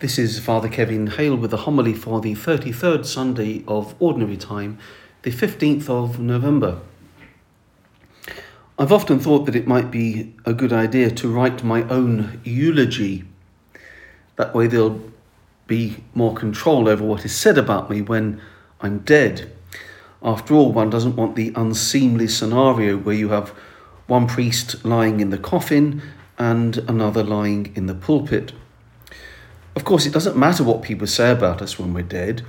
This is Father Kevin Hale with the homily for the 33rd Sunday of Ordinary Time, the 15th of November. I've often thought that it might be a good idea to write my own eulogy. That way there'll be more control over what is said about me when I'm dead. After all, one doesn't want the unseemly scenario where you have one priest lying in the coffin and another lying in the pulpit. Of course, it doesn't matter what people say about us when we're dead,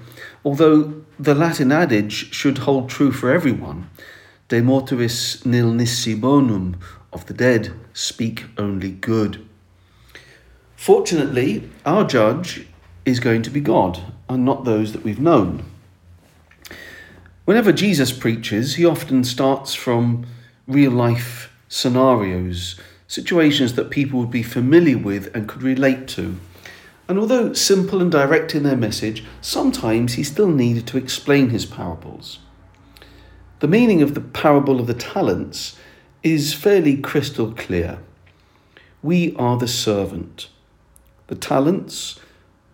although the Latin adage should hold true for everyone De mortuis nil nisi bonum, of the dead, speak only good. Fortunately, our judge is going to be God and not those that we've known. Whenever Jesus preaches, he often starts from real life scenarios, situations that people would be familiar with and could relate to. And although simple and direct in their message, sometimes he still needed to explain his parables. The meaning of the parable of the talents is fairly crystal clear. We are the servant. The talents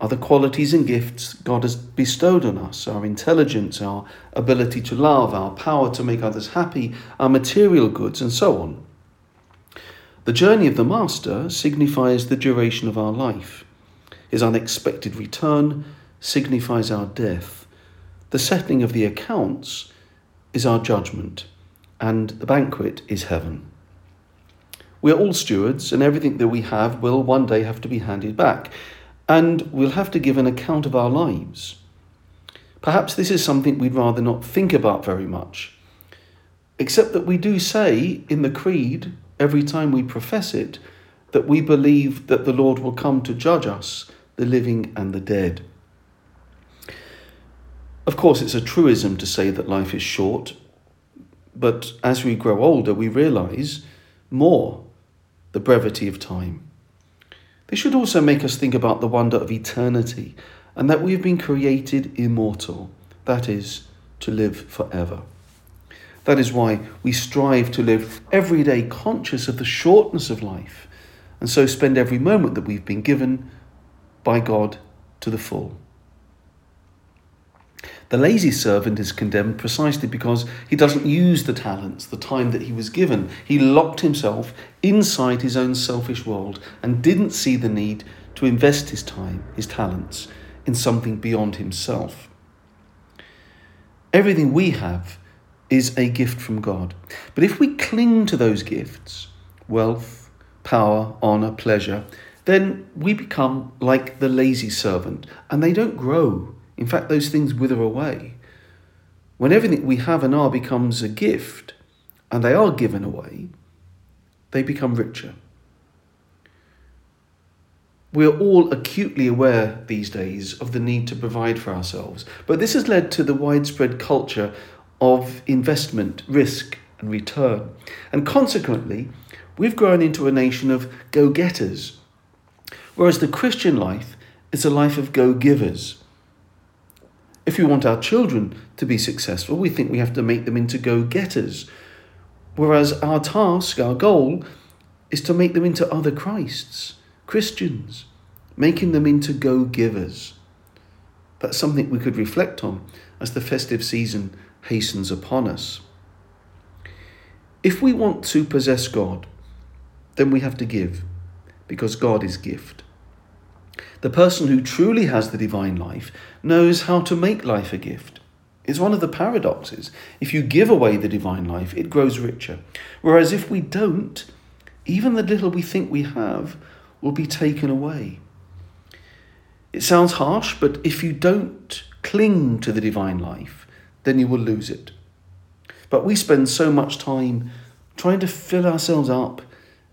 are the qualities and gifts God has bestowed on us our intelligence, our ability to love, our power to make others happy, our material goods, and so on. The journey of the Master signifies the duration of our life. His unexpected return signifies our death. The settling of the accounts is our judgment, and the banquet is heaven. We are all stewards, and everything that we have will one day have to be handed back, and we'll have to give an account of our lives. Perhaps this is something we'd rather not think about very much, except that we do say in the Creed, every time we profess it, that we believe that the Lord will come to judge us the living and the dead. Of course, it's a truism to say that life is short, but as we grow older, we realize more the brevity of time. This should also make us think about the wonder of eternity and that we have been created immortal, that is, to live forever. That is why we strive to live every day conscious of the shortness of life and so spend every moment that we've been given by God to the full. The lazy servant is condemned precisely because he doesn't use the talents, the time that he was given. He locked himself inside his own selfish world and didn't see the need to invest his time, his talents, in something beyond himself. Everything we have is a gift from God. But if we cling to those gifts, wealth, power, honour, pleasure, then we become like the lazy servant and they don't grow. In fact, those things wither away. When everything we have and are becomes a gift and they are given away, they become richer. We are all acutely aware these days of the need to provide for ourselves, but this has led to the widespread culture of investment, risk, and return. And consequently, we've grown into a nation of go getters Whereas the Christian life is a life of go givers. If we want our children to be successful, we think we have to make them into go getters. Whereas our task, our goal, is to make them into other Christs, Christians, making them into go givers. That's something we could reflect on as the festive season hastens upon us. If we want to possess God, then we have to give, because God is gift. The person who truly has the divine life knows how to make life a gift. It's one of the paradoxes. If you give away the divine life, it grows richer. Whereas if we don't, even the little we think we have will be taken away. It sounds harsh, but if you don't cling to the divine life, then you will lose it. But we spend so much time trying to fill ourselves up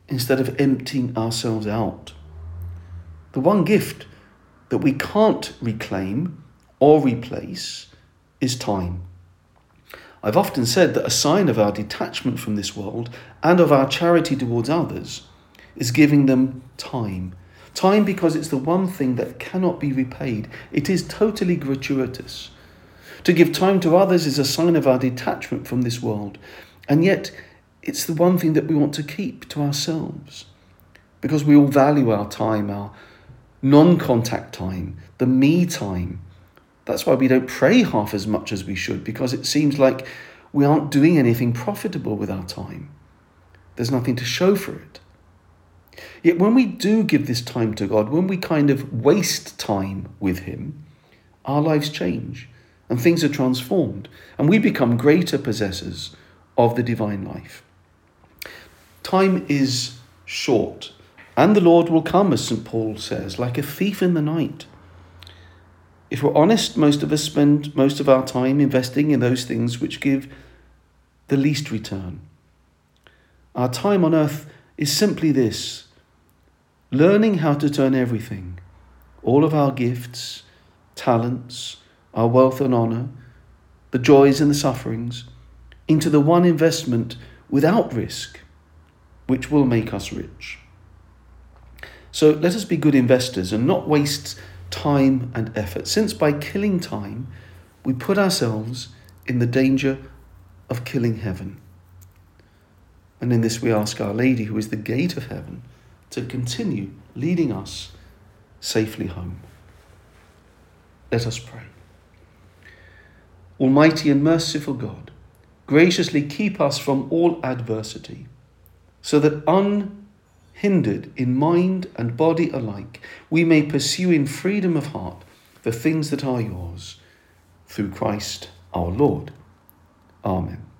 instead of emptying ourselves out. The one gift that we can't reclaim or replace is time. I've often said that a sign of our detachment from this world and of our charity towards others is giving them time. Time because it's the one thing that cannot be repaid. It is totally gratuitous. To give time to others is a sign of our detachment from this world, and yet it's the one thing that we want to keep to ourselves because we all value our time, our non contact time, the me time. That's why we don't pray half as much as we should, because it seems like we aren't doing anything profitable with our time. There's nothing to show for it. Yet when we do give this time to God, when we kind of waste time with Him, our lives change and things are transformed, and we become greater possessors of the divine life. Time is short, and the Lord will come, as St. Paul says, like a thief in the night. If we're honest, most of us spend most of our time investing in those things which give the least return. Our time on earth is simply this learning how to turn everything, all of our gifts, talents, our wealth and honour, the joys and the sufferings, into the one investment without risk, which will make us rich. So let us be good investors and not waste time and effort, since by killing time, we put ourselves in the danger of killing heaven. And in this, we ask Our Lady, who is the gate of heaven, to continue leading us safely home. Let us pray. Almighty and merciful God, graciously keep us from all adversity, so that unhindered in mind and body alike, we may pursue in freedom of heart the things that are yours, through Christ our Lord. Amen.